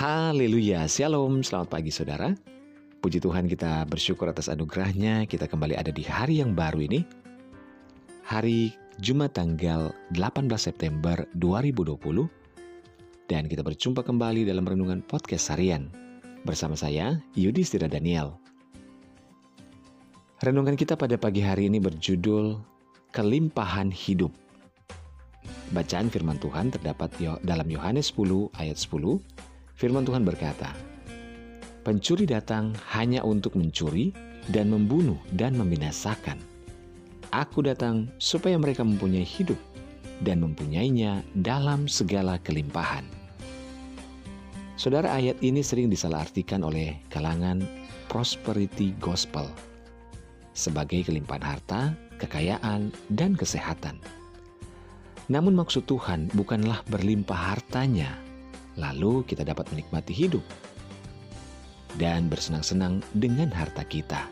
Haleluya, Shalom, selamat pagi saudara. Puji Tuhan kita bersyukur atas anugerahnya, kita kembali ada di hari yang baru ini. Hari Jumat tanggal 18 September 2020. Dan kita berjumpa kembali dalam Renungan Podcast Harian. Bersama saya, Yudhistira Daniel. Renungan kita pada pagi hari ini berjudul Kelimpahan Hidup. Bacaan firman Tuhan terdapat dalam Yohanes 10 ayat 10 Firman Tuhan berkata, Pencuri datang hanya untuk mencuri dan membunuh dan membinasakan. Aku datang supaya mereka mempunyai hidup dan mempunyainya dalam segala kelimpahan. Saudara ayat ini sering disalahartikan oleh kalangan prosperity gospel sebagai kelimpahan harta, kekayaan, dan kesehatan. Namun maksud Tuhan bukanlah berlimpah hartanya, lalu kita dapat menikmati hidup dan bersenang-senang dengan harta kita.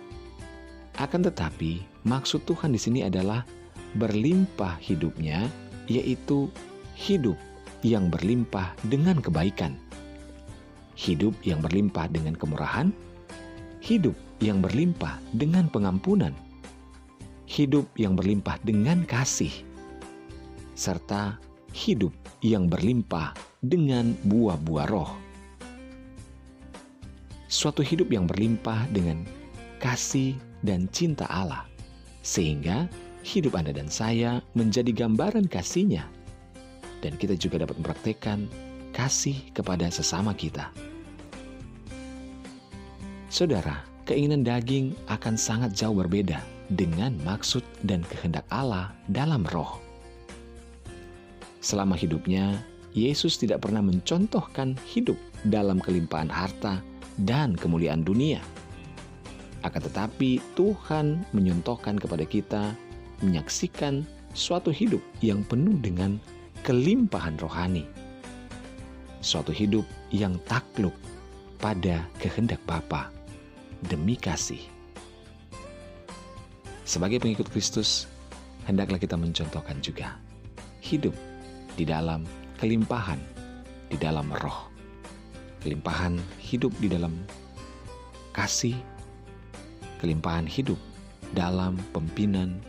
Akan tetapi, maksud Tuhan di sini adalah berlimpah hidupnya, yaitu hidup yang berlimpah dengan kebaikan, hidup yang berlimpah dengan kemurahan, hidup yang berlimpah dengan pengampunan, hidup yang berlimpah dengan kasih, serta hidup yang berlimpah dengan buah-buah roh. Suatu hidup yang berlimpah dengan kasih dan cinta Allah, sehingga hidup Anda dan saya menjadi gambaran kasihnya, dan kita juga dapat mempraktekkan kasih kepada sesama kita. Saudara, keinginan daging akan sangat jauh berbeda dengan maksud dan kehendak Allah dalam roh. Selama hidupnya, Yesus tidak pernah mencontohkan hidup dalam kelimpahan harta dan kemuliaan dunia. Akan tetapi, Tuhan menyontohkan kepada kita menyaksikan suatu hidup yang penuh dengan kelimpahan rohani. Suatu hidup yang takluk pada kehendak Bapa demi kasih. Sebagai pengikut Kristus, hendaklah kita mencontohkan juga hidup di dalam kelimpahan di dalam roh, kelimpahan hidup di dalam kasih, kelimpahan hidup dalam pimpinan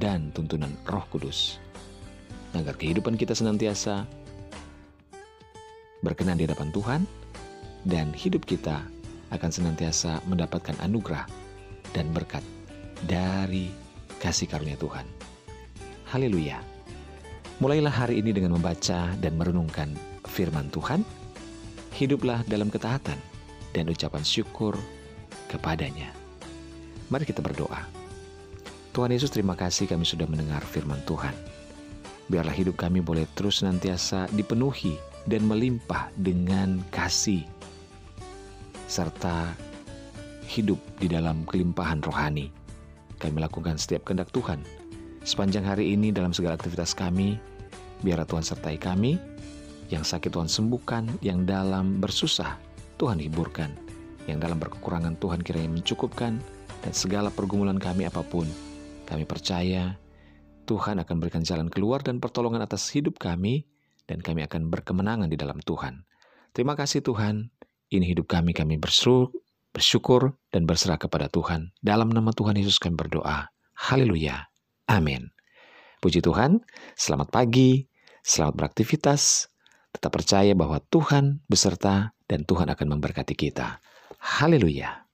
dan tuntunan Roh Kudus, agar kehidupan kita senantiasa berkenan di hadapan Tuhan dan hidup kita akan senantiasa mendapatkan anugerah dan berkat dari kasih karunia Tuhan. Haleluya! Mulailah hari ini dengan membaca dan merenungkan firman Tuhan. Hiduplah dalam ketaatan dan ucapan syukur kepadanya. Mari kita berdoa. Tuhan Yesus terima kasih kami sudah mendengar firman Tuhan. Biarlah hidup kami boleh terus senantiasa dipenuhi dan melimpah dengan kasih serta hidup di dalam kelimpahan rohani. Kami melakukan setiap kehendak Tuhan Sepanjang hari ini dalam segala aktivitas kami, biarlah Tuhan sertai kami, yang sakit Tuhan sembuhkan, yang dalam bersusah Tuhan hiburkan, yang dalam berkekurangan Tuhan kiranya mencukupkan, dan segala pergumulan kami apa pun, kami percaya Tuhan akan berikan jalan keluar dan pertolongan atas hidup kami, dan kami akan berkemenangan di dalam Tuhan. Terima kasih Tuhan, ini hidup kami, kami bersyukur, bersyukur dan berserah kepada Tuhan. Dalam nama Tuhan Yesus kami berdoa. Haleluya. Amin. Puji Tuhan, selamat pagi, selamat beraktivitas, tetap percaya bahwa Tuhan beserta dan Tuhan akan memberkati kita. Haleluya.